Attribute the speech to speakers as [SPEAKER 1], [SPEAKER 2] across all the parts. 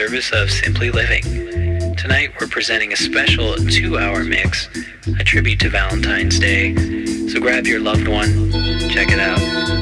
[SPEAKER 1] service of Simply Living. Tonight we're presenting a special two-hour mix, a tribute to Valentine's Day. So grab your loved one, check it out.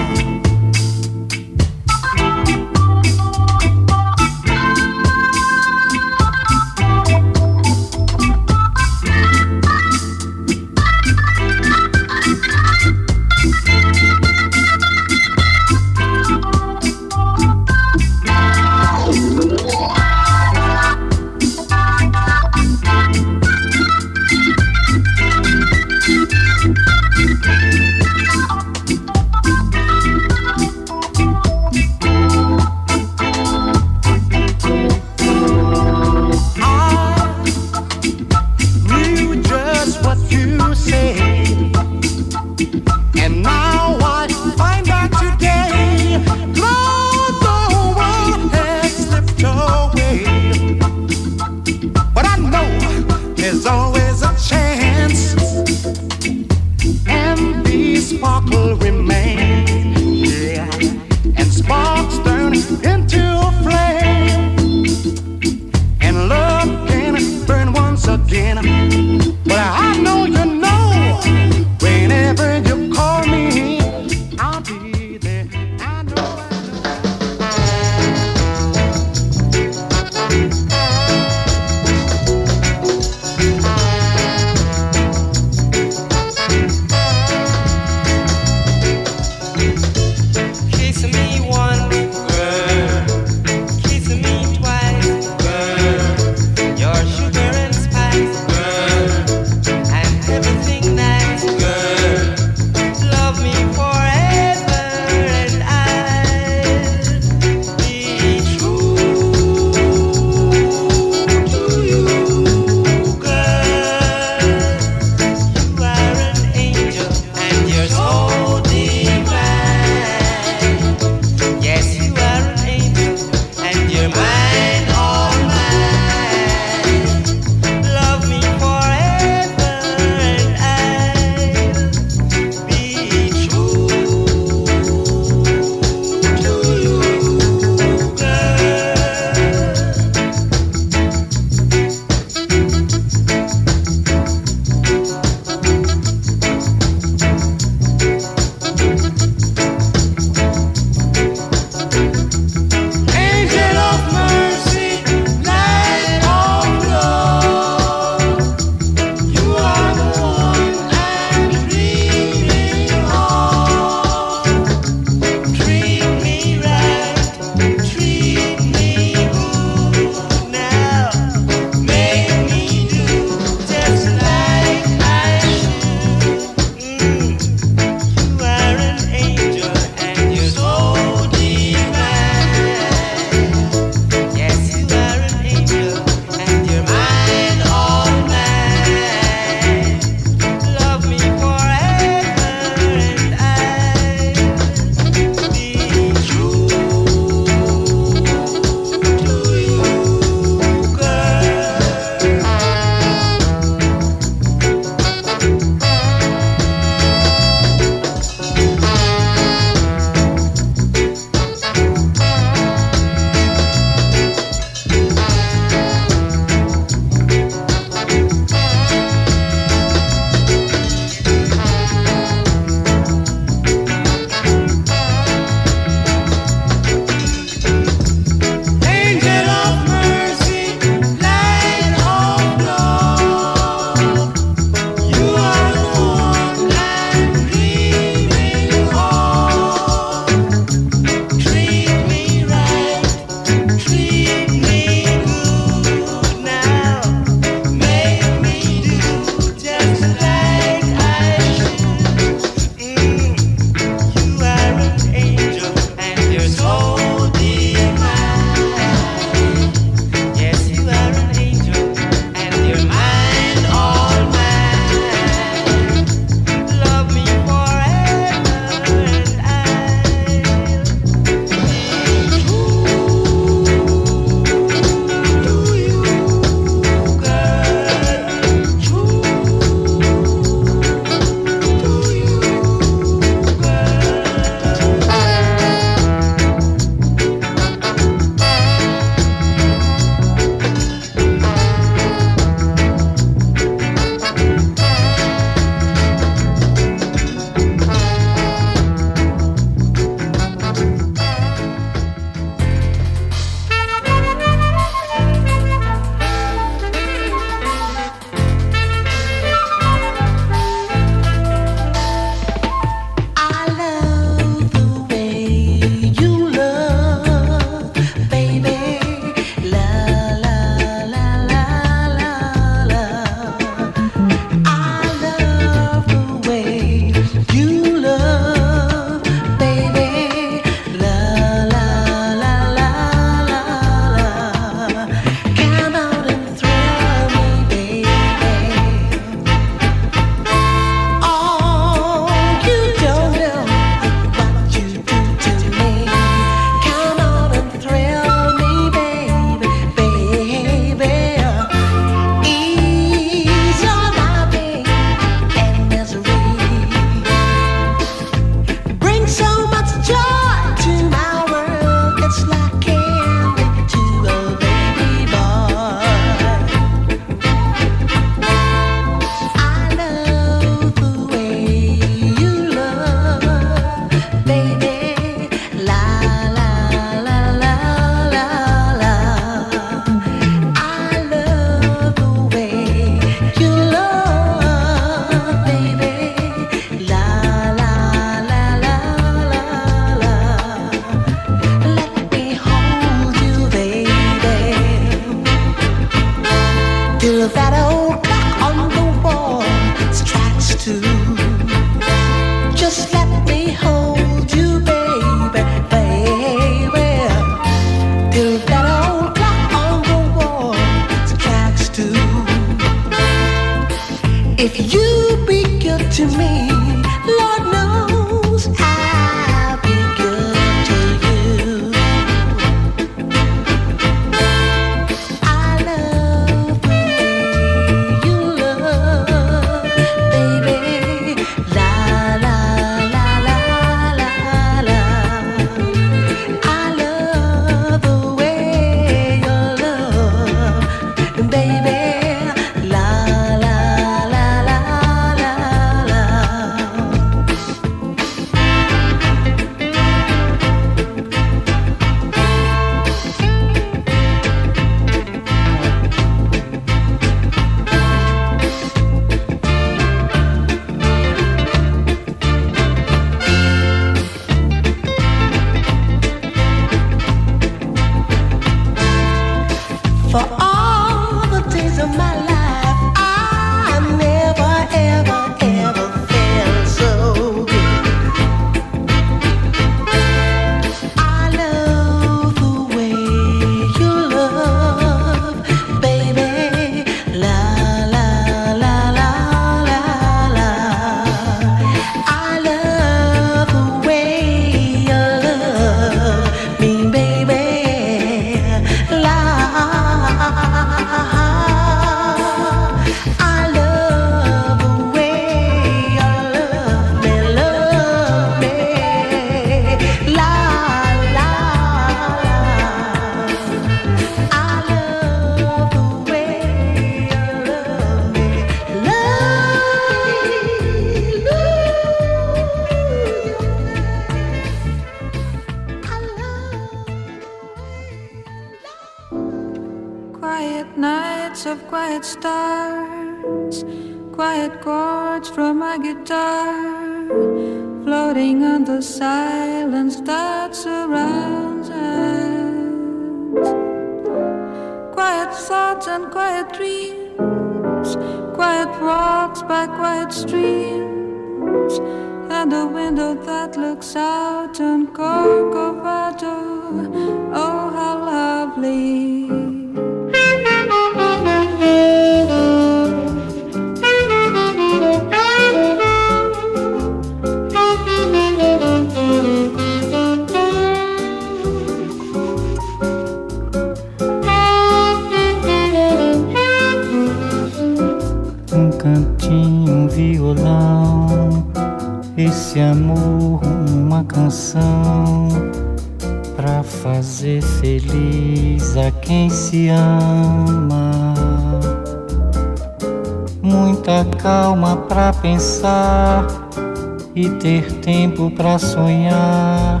[SPEAKER 2] Tempo para sonhar.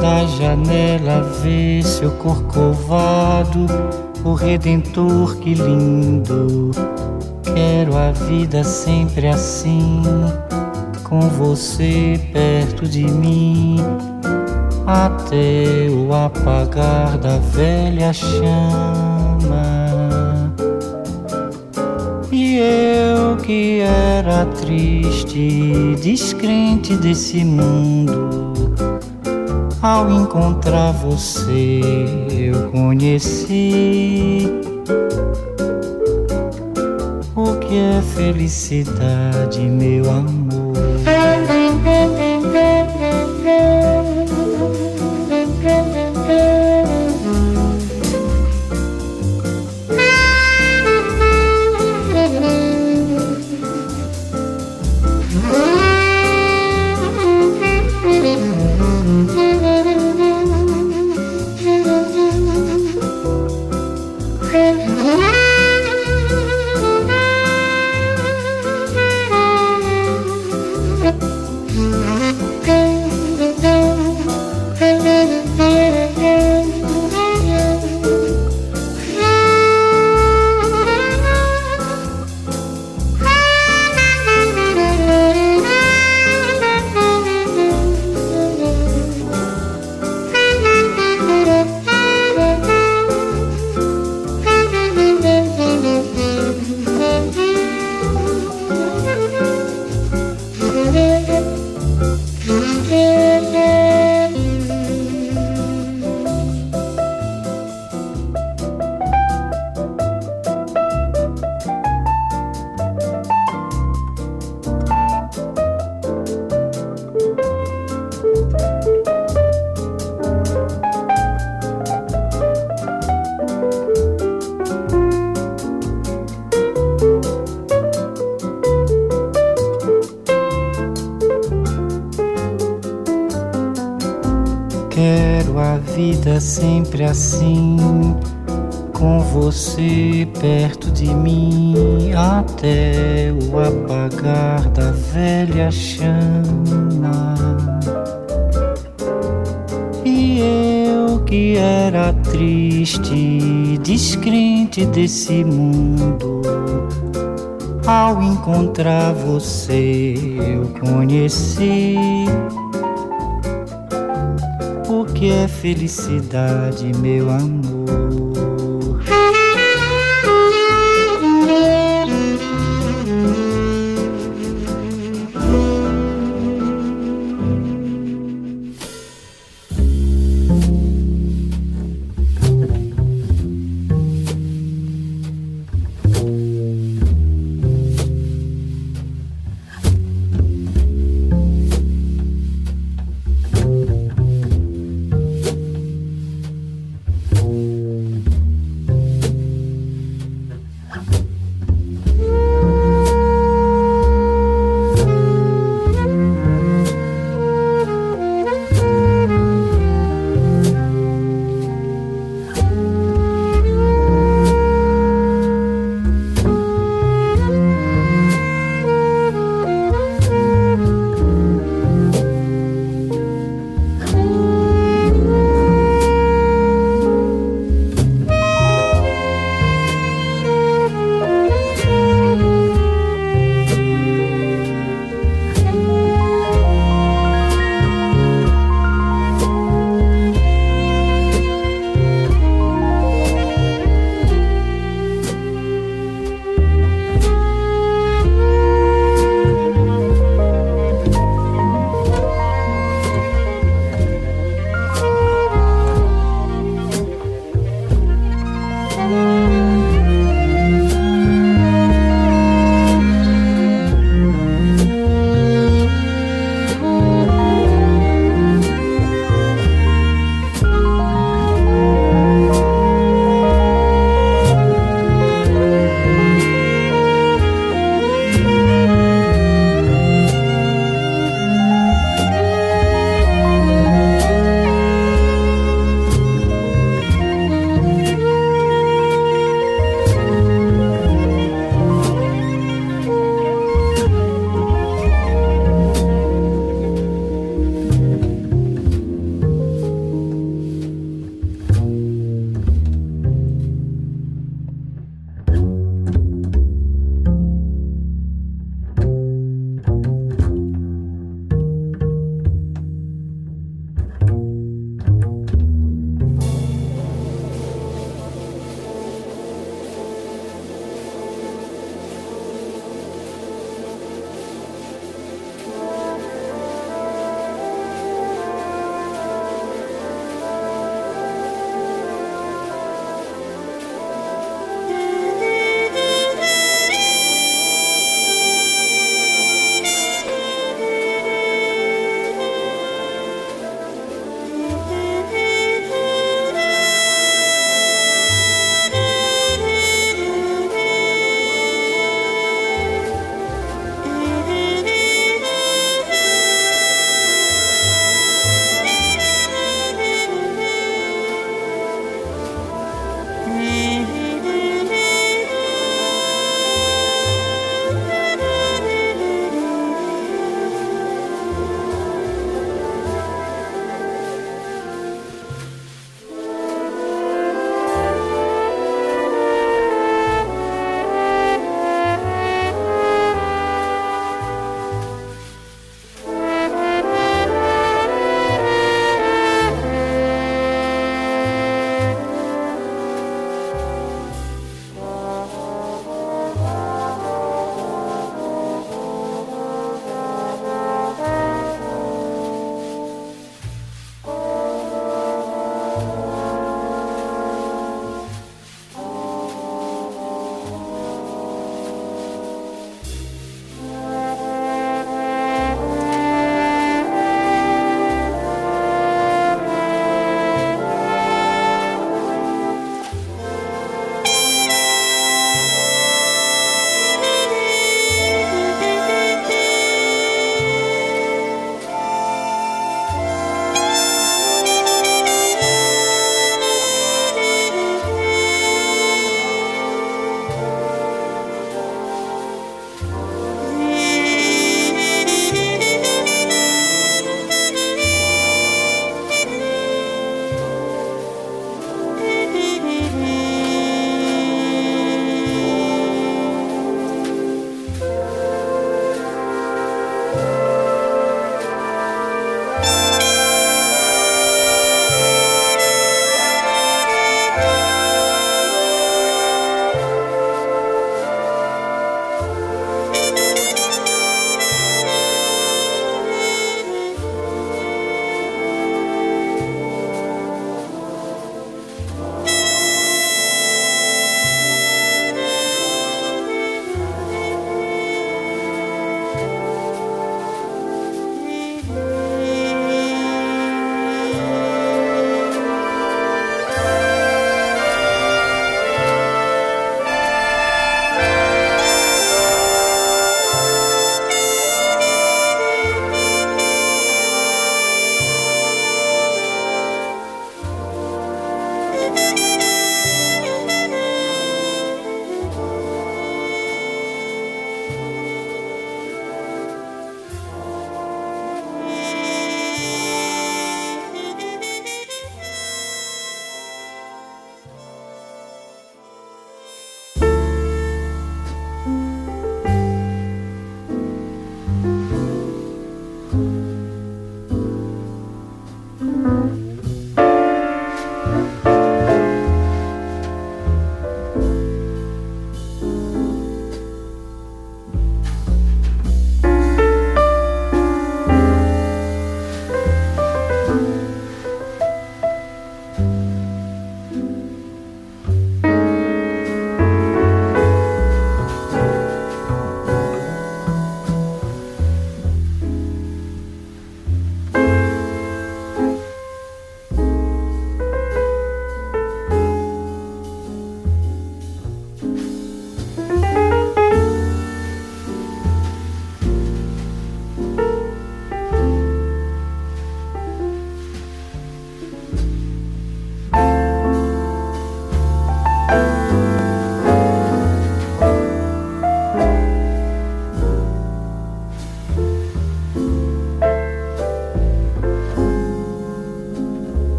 [SPEAKER 2] Da janela ver seu corcovado, o redentor que lindo. Quero a vida sempre assim com você perto de mim até o apagar da velha chama. Que era triste, descrente desse mundo, ao encontrar você eu conheci o que é felicidade, meu amor. Você eu conheci que é felicidade, meu amor.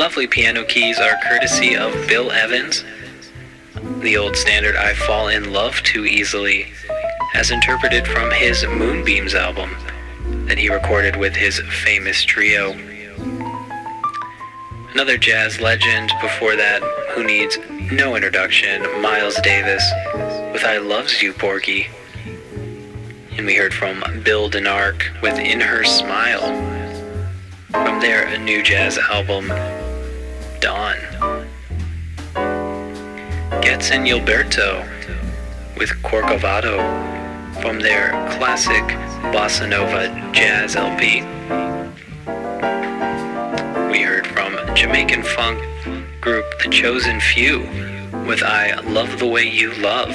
[SPEAKER 3] Lovely piano keys are courtesy of Bill Evans. The old standard I Fall in Love Too Easily, as interpreted from his Moonbeams album that he recorded with his famous trio. Another jazz legend before that who needs no introduction, Miles Davis with I Loves You Porgy. And we heard from Bill Denark with In Her Smile from their new jazz album, Getz and Gilberto with Corcovado from their classic Bossa Nova Jazz LP. We heard from Jamaican funk group The Chosen Few with I Love the Way You Love.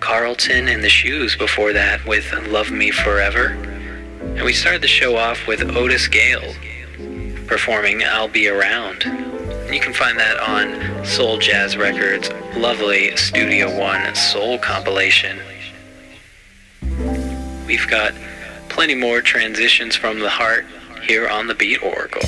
[SPEAKER 3] Carlton and the Shoes before that with Love Me Forever. And we started the show off with Otis Gayle performing I'll Be Around. And you can find that on Soul Jazz Records' lovely Studio One Soul compilation. We've got plenty more transitions from the heart here on the Beat Oracle.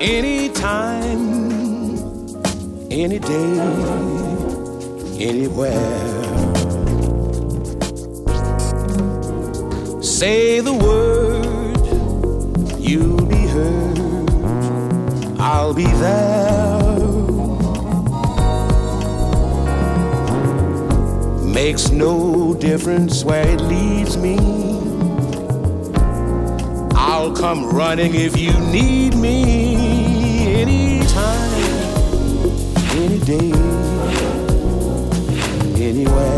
[SPEAKER 1] Anytime, any day, anywhere. Say the word, you'll be heard. I'll be there. Makes no difference where it leads me. I'll come running if you need me day, anywhere.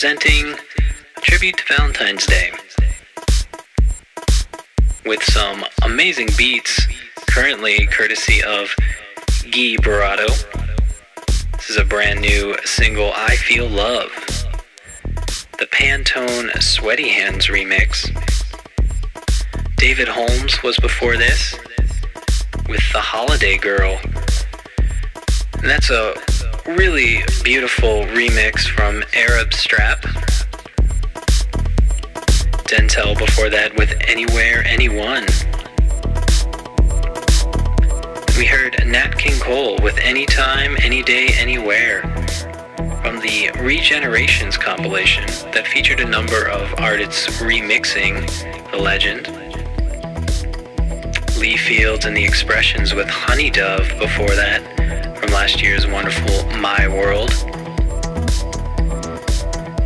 [SPEAKER 3] Presenting a tribute to Valentine's Day with some amazing beats currently courtesy of Gui Boratto. This is a brand new single, I Feel Love. The Pantone Sweaty Hands remix. David Holmes was before this with The Holiday Girl. And that's a really beautiful remix from Arab Strap. Dntel before that with Anywhere, Anyone. We heard Nat King Cole with Anytime, Any Day, Anywhere from the Regenerations compilation that featured a number of artists remixing the legend. Lee Fields and the Expressions with Honey Dove before that from last year's wonderful My World.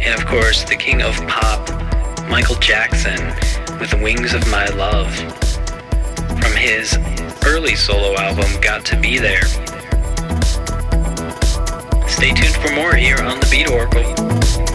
[SPEAKER 3] And of course, the king of pop, Michael Jackson, with Wings of My Love from his early solo album, Got to Be There. Stay tuned for more here on the Beat Oracle.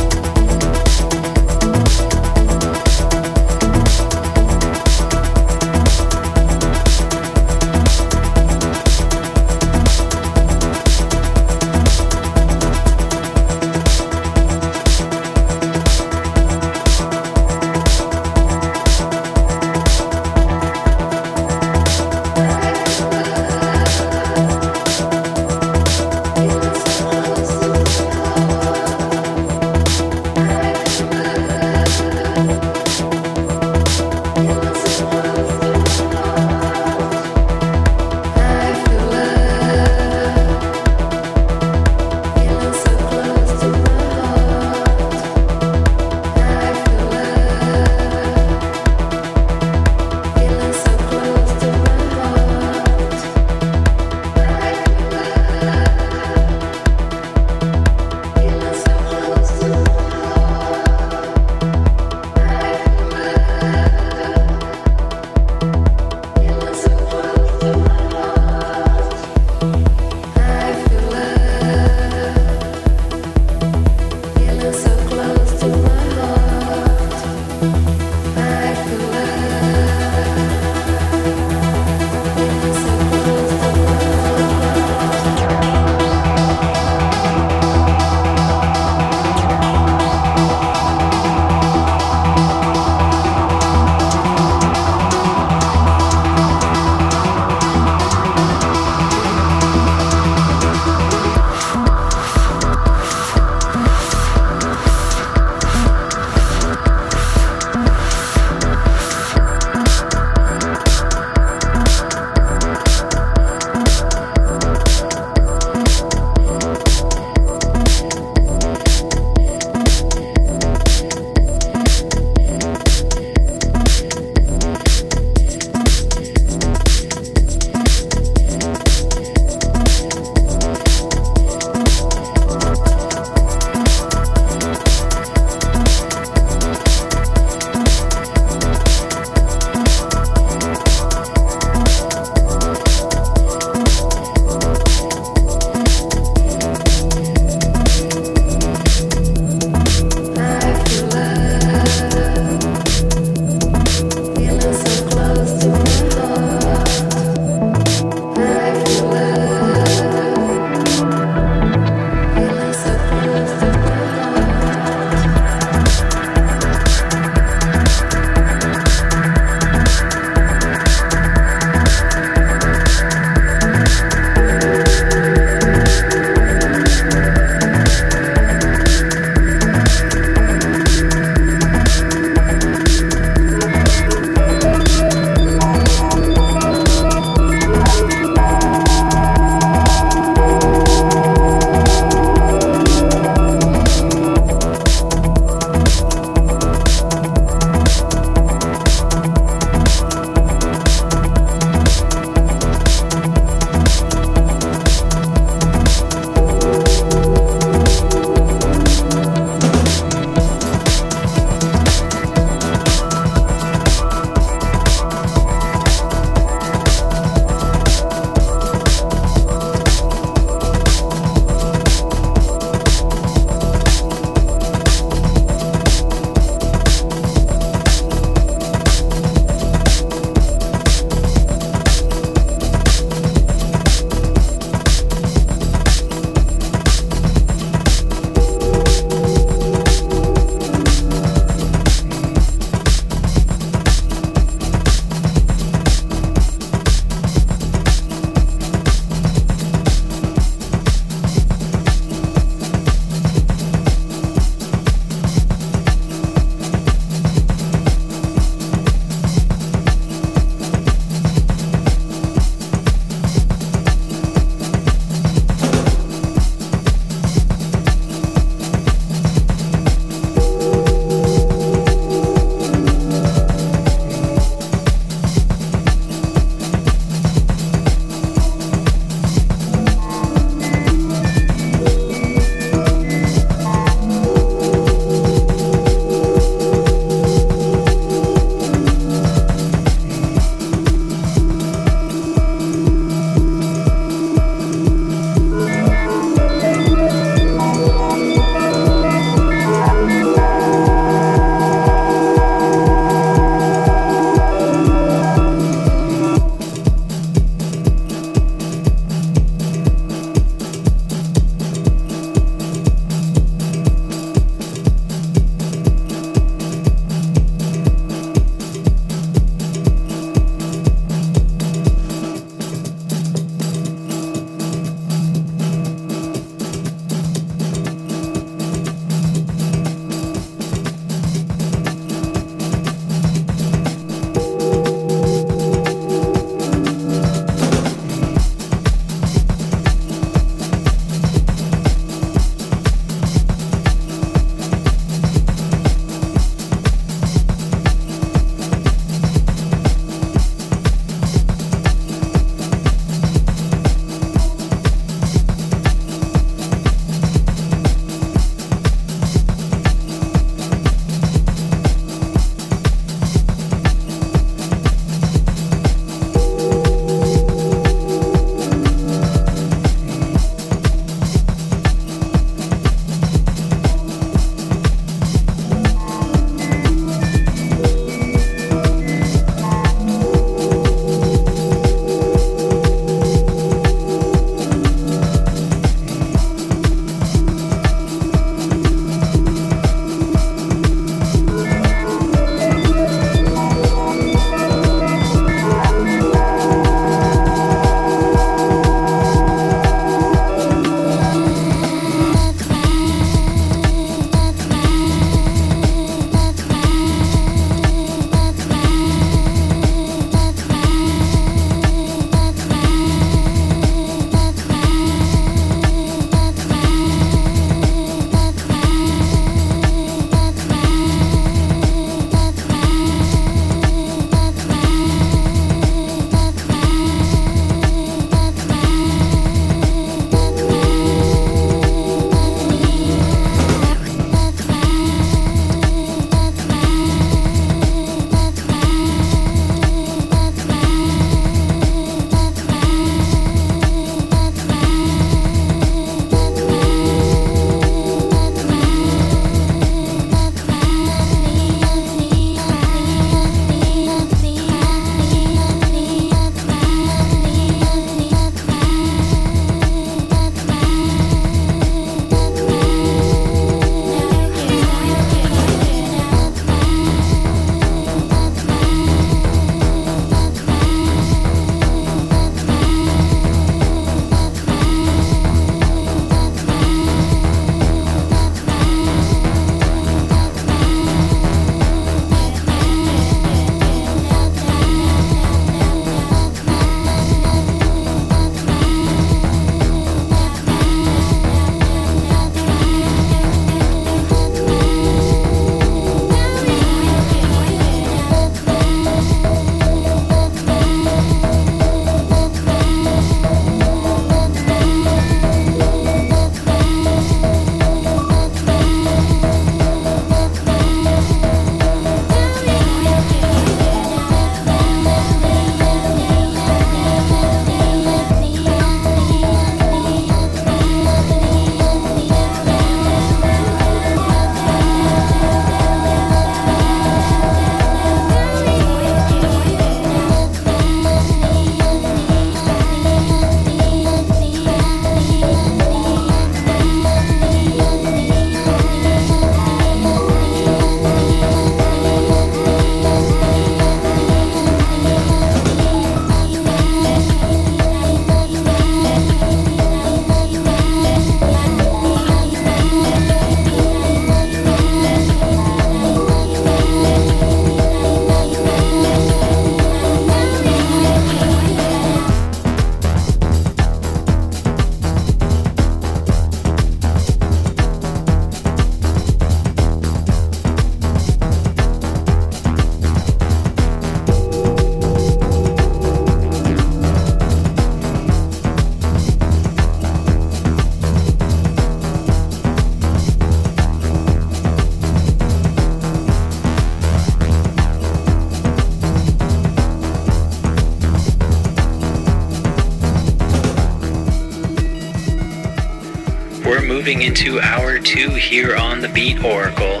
[SPEAKER 3] Moving into hour two here on the Beat Oracle.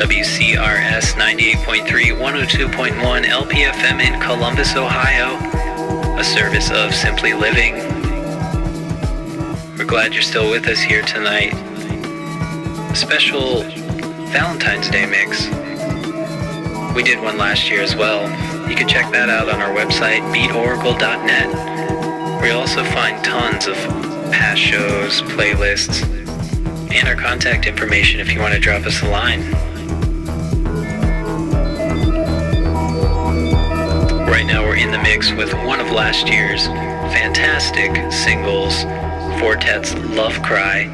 [SPEAKER 3] WCRS 98.3, 102.1 LPFM in Columbus, Ohio, a service of Simply Living. We're glad you're still with us here tonight. A special Valentine's Day mix. We did one last year as well. You can check that out on our website, beatoracle.net, you'll also find tons of past shows, playlists, our contact information if you want to drop us a line. Right now, we're in the mix with one of last year's fantastic singles, Four Tet's Love Cry,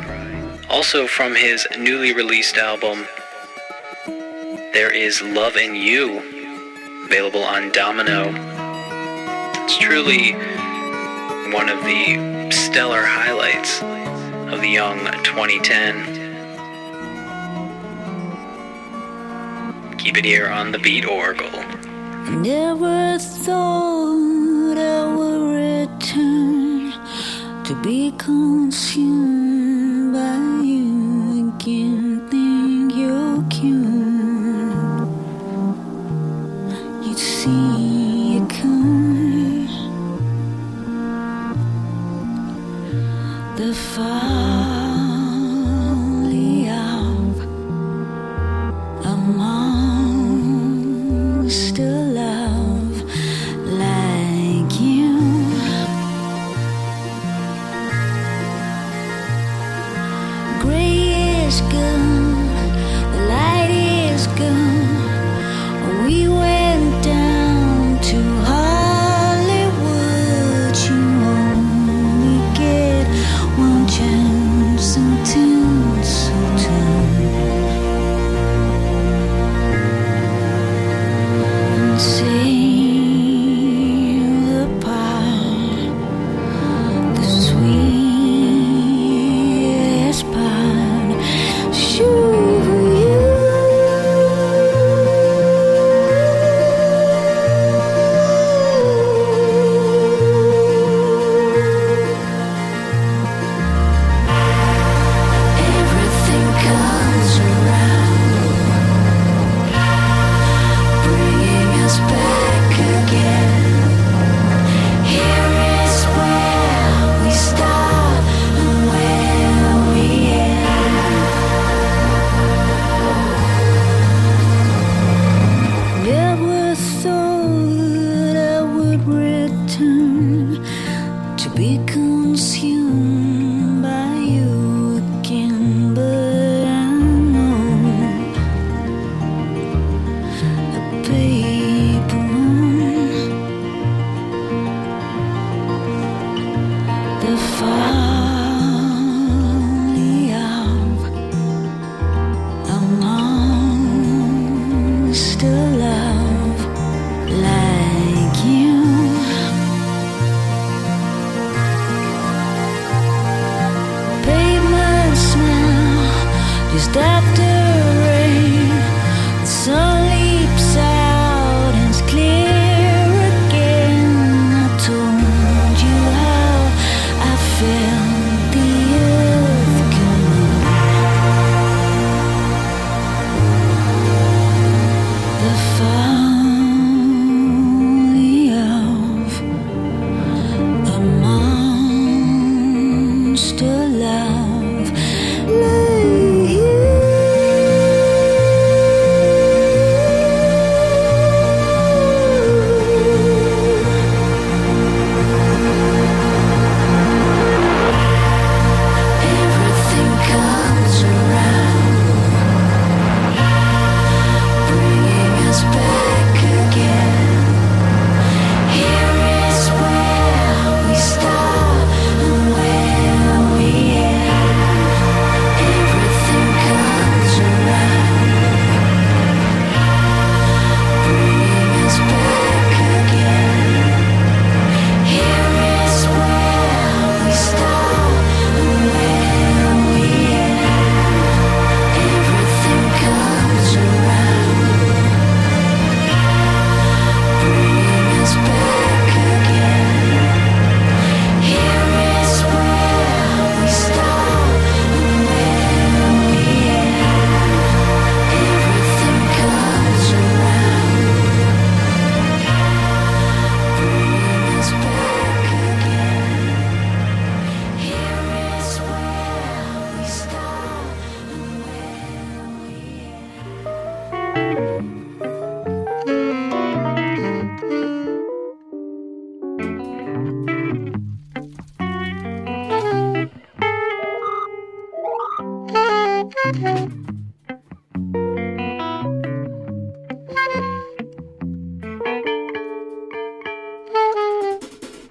[SPEAKER 3] also from his newly released album, There Is Love in You, available on Domino. It's truly one of the stellar highlights of the young 2010. Keep it here on the Beat Oracle.
[SPEAKER 4] Never thought I would return to be consumed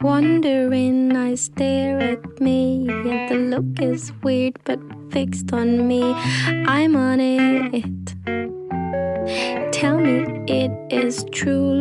[SPEAKER 5] Wondering, I stare at me, and the look is weird but fixed on me. I'm on it. Tell me it is true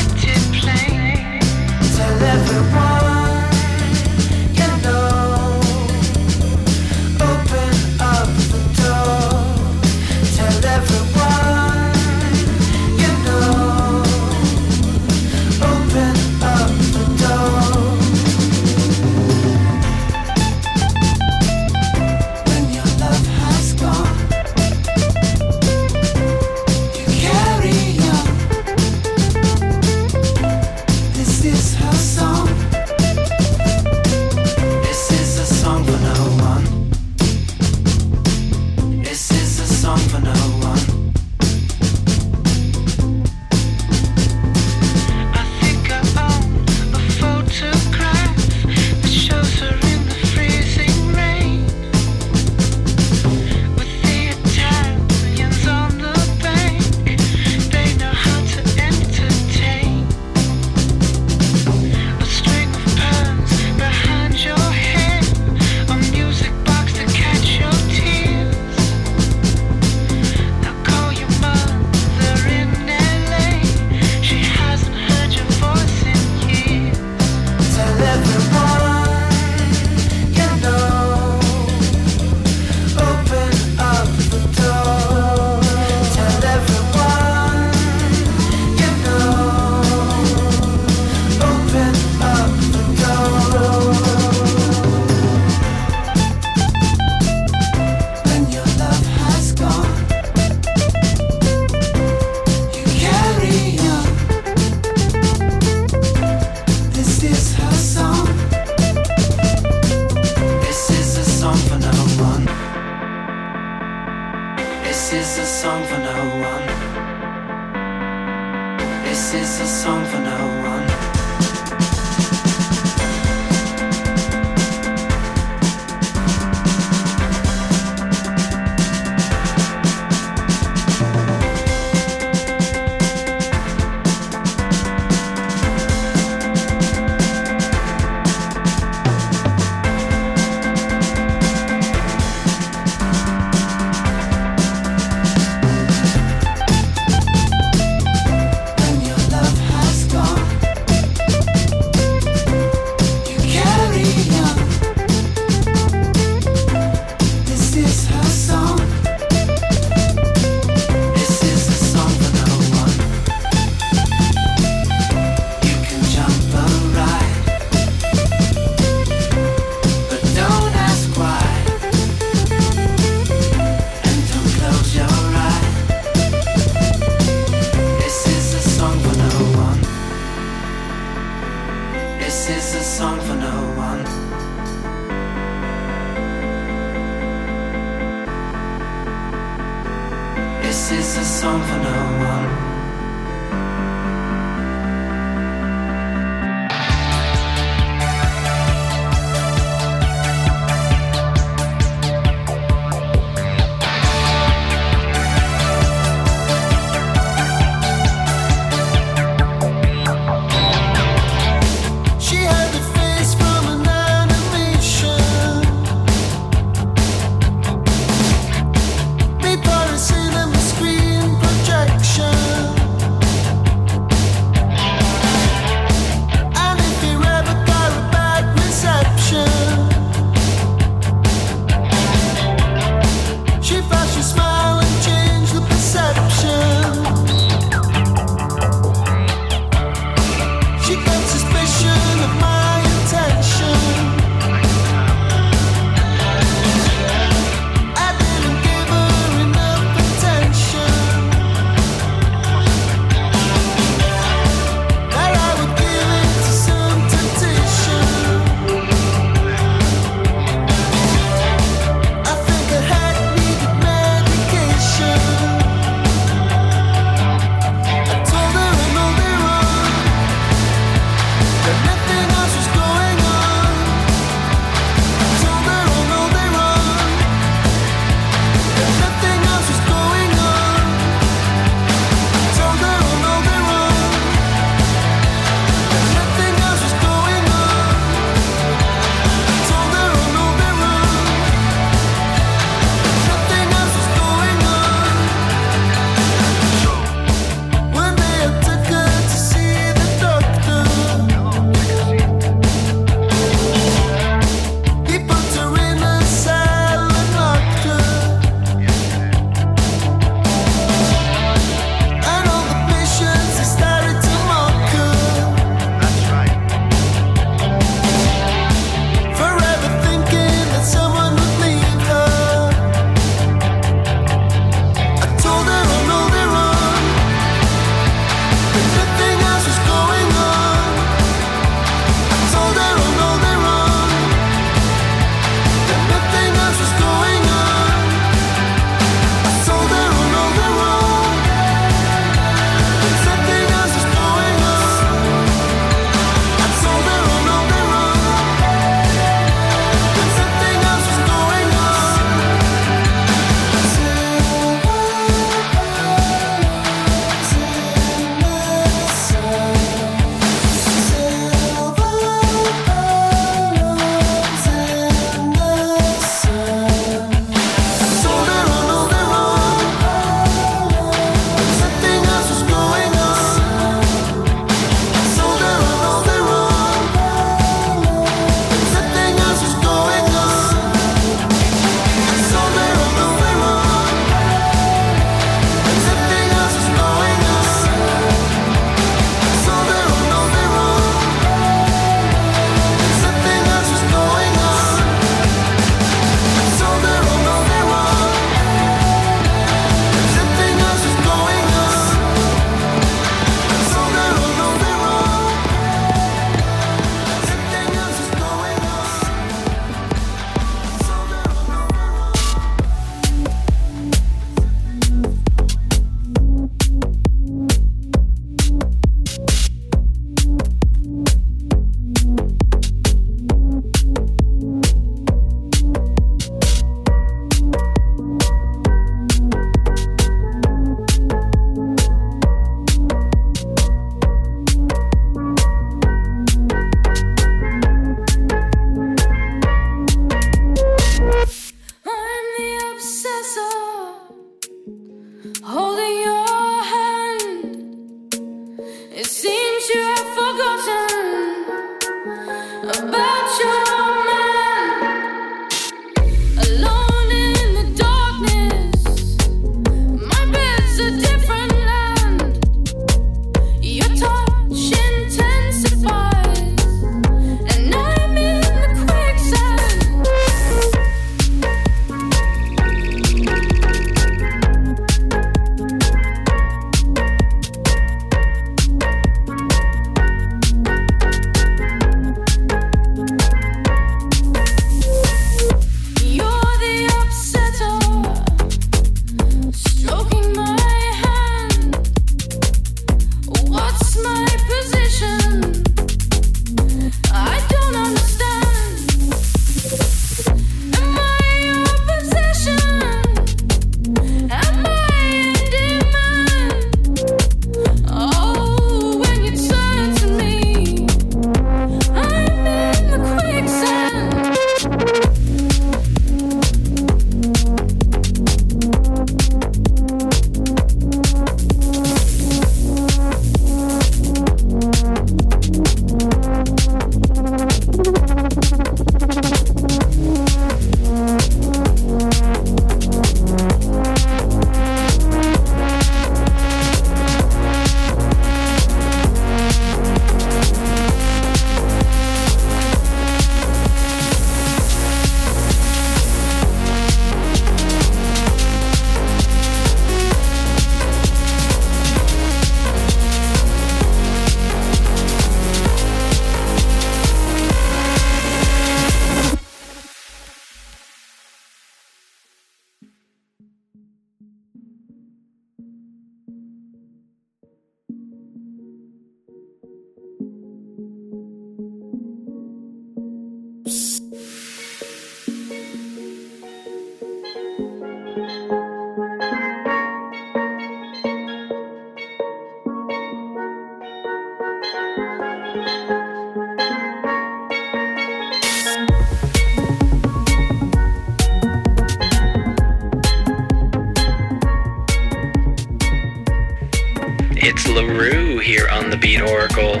[SPEAKER 5] It's
[SPEAKER 6] La
[SPEAKER 3] Roux here on the Beat Oracle.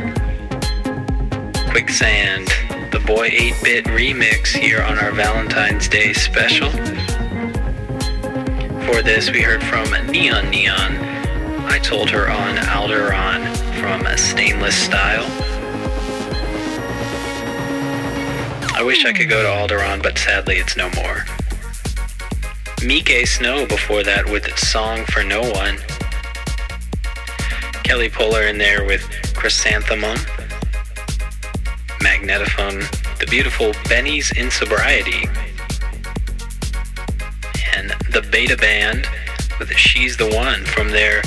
[SPEAKER 3] Quicksand, the Boy 8 Bit remix here on our Valentine's Day special. For this, we heard from Neon Neon. I told her on Alderaan from Stainless Style. I wish I could go to Alderaan, but sadly it's no more. Miike Snow before that with its song for no one. Kelley Polar in there with Chrysanthemum, Magnetophone, the beautiful Benny's in Sobriety, and the Beta Band with She's the One from their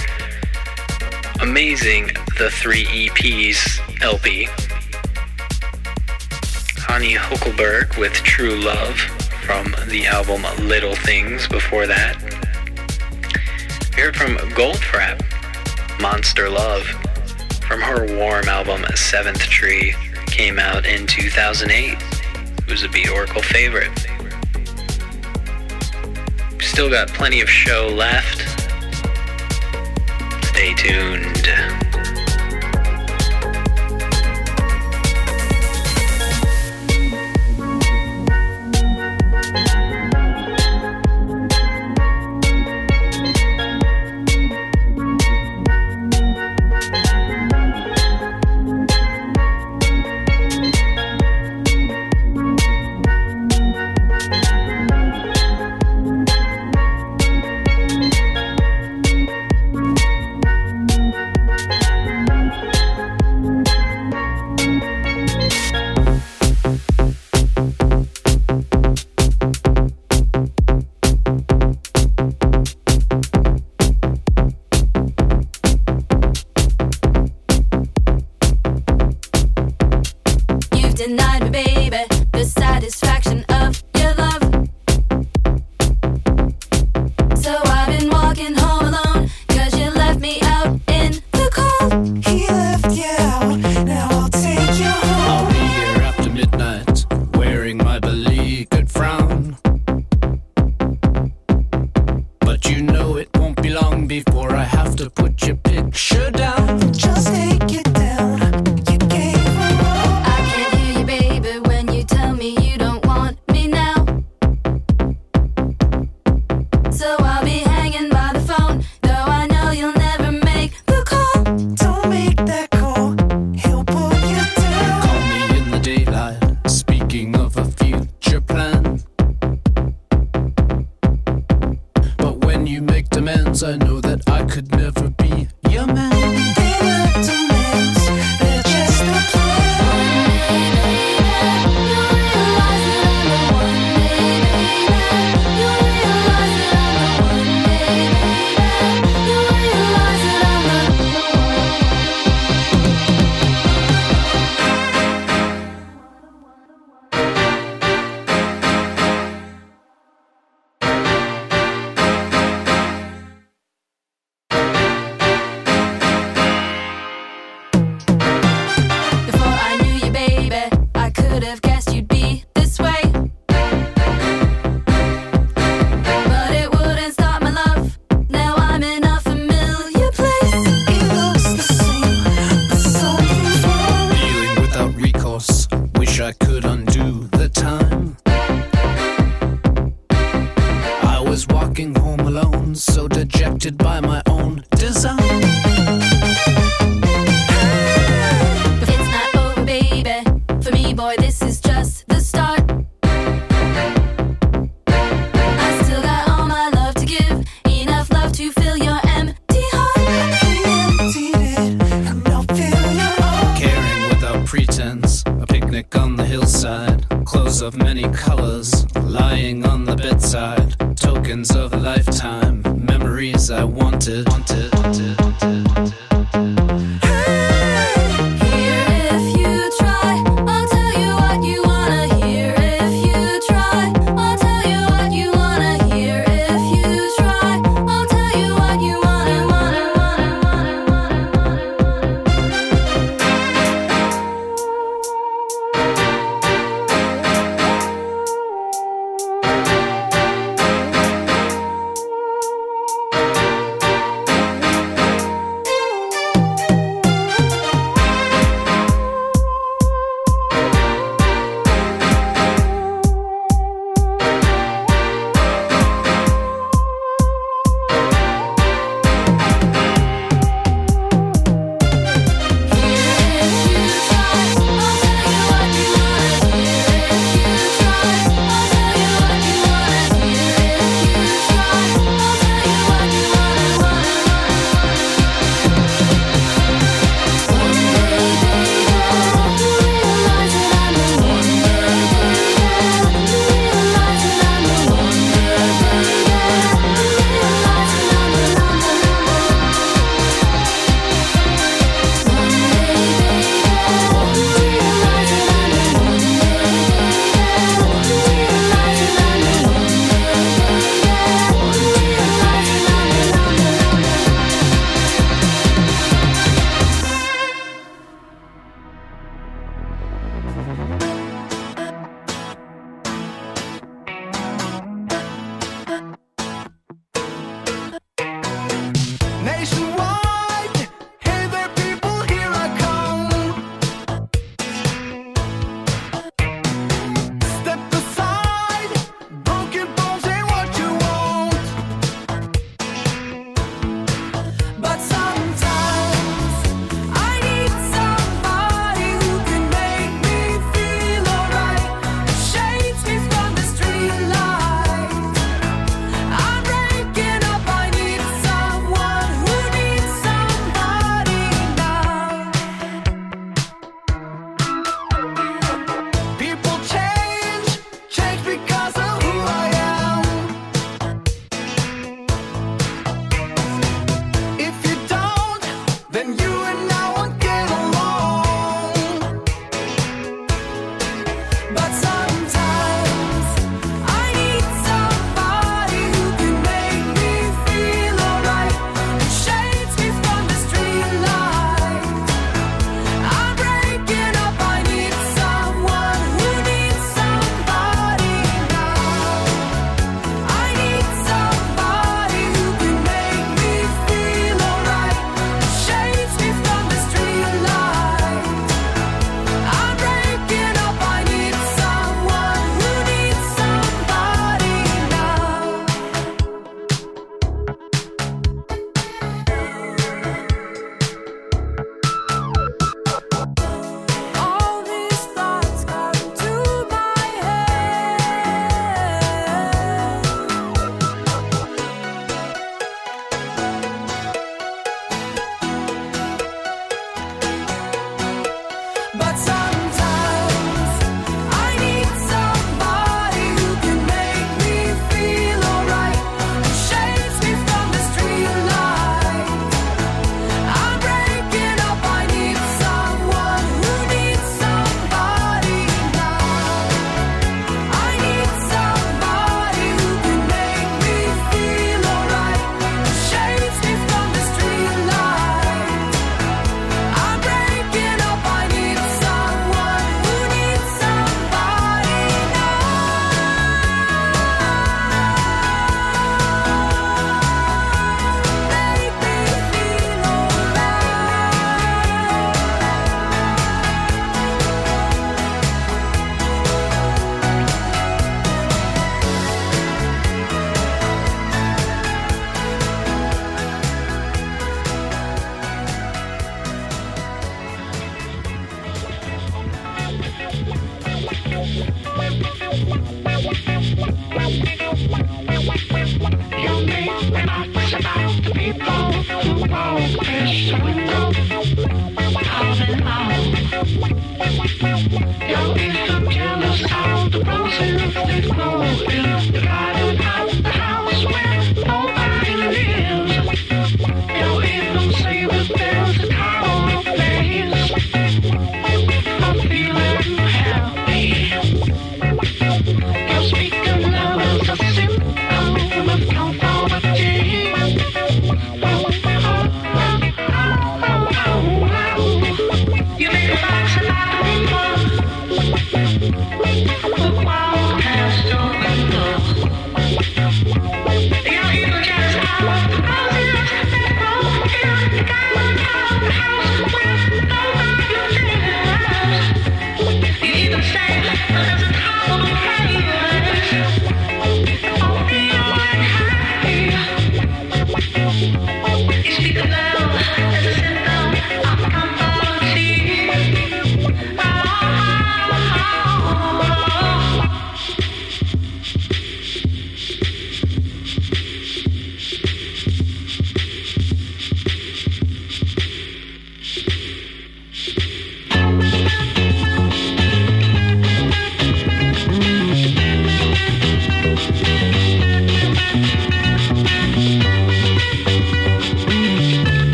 [SPEAKER 3] amazing The Three EPs LP. Hanne Hukkelberg with True Love from the album Little Things before that. We heard from Goldfrapp Monster Love from her warm album Seventh Tree came out in 2008. It was a Beat Oracle favorite. Still got plenty of show left. Stay tuned.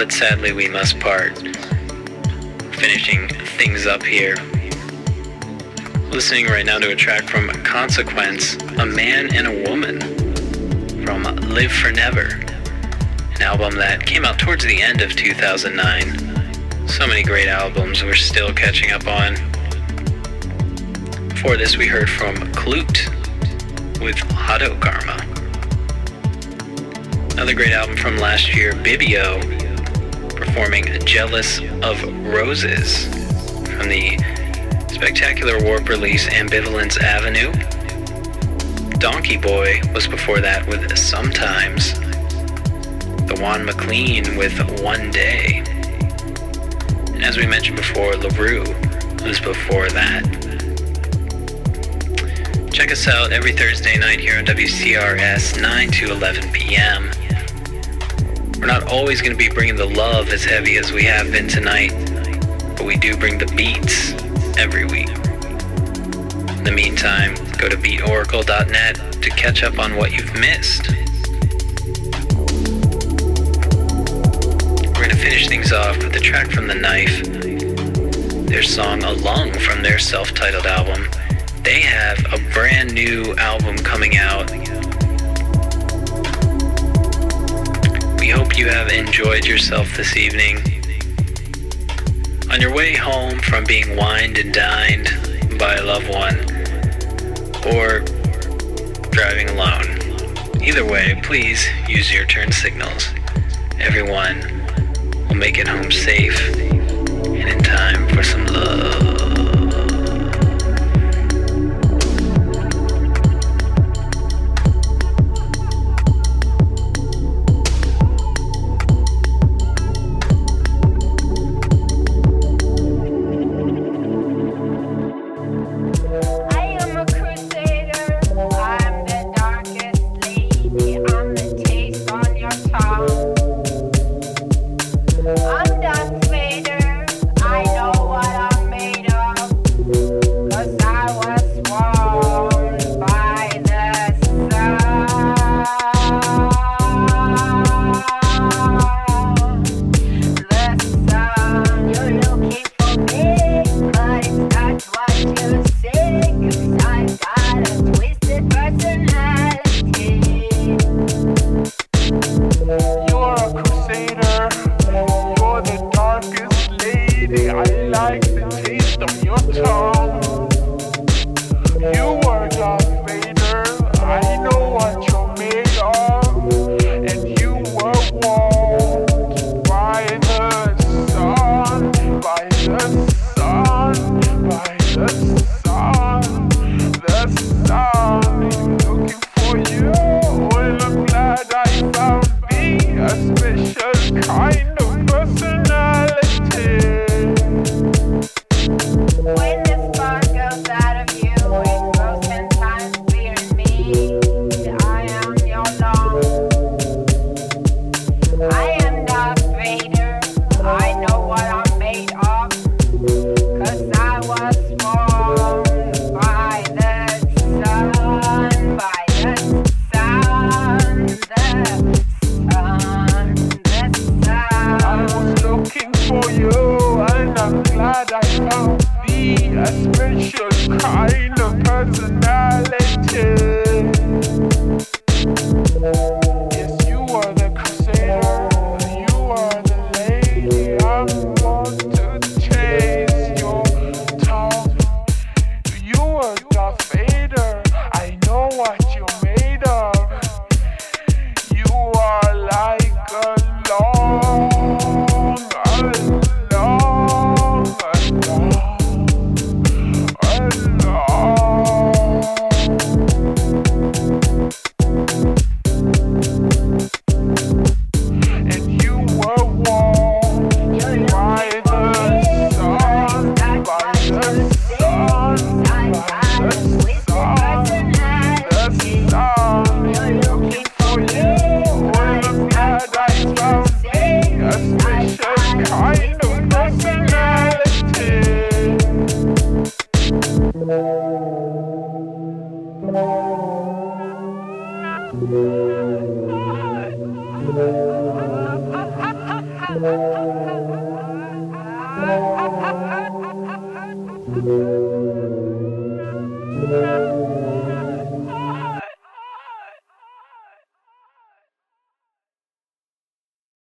[SPEAKER 7] But
[SPEAKER 3] sadly we must part. Finishing things up here. Listening right now to a track from Consequence, A Man and a Woman, from Live for Never, an album that came out towards the end of 2009. So many great albums we're still catching up on. Before this, we heard from Klute with Auto Karma. Another great album from last year, Bibio, performing Jealous of Roses from the spectacular warp release Ambivalence Avenue. Donkey Boy was before that with Sometimes. The Juan MacLean with One Day. And as we mentioned before, La Roux was before that. Check us out every Thursday night here on WCRS, 9 to 11 p.m. Always going to be bringing the love as heavy as we have been tonight, but we do bring the beats every week. In the meantime, go to beatoracle.net to catch up on what you've missed. We're going to finish things off with a track from The Knife, their song A Lung from their self titled album. They have a brand new album coming out. You have enjoyed yourself this evening. On your way home from being wined and dined by a loved one, or driving alone. Either way, please use your turn signals. Everyone will make it home safe and in time for some love.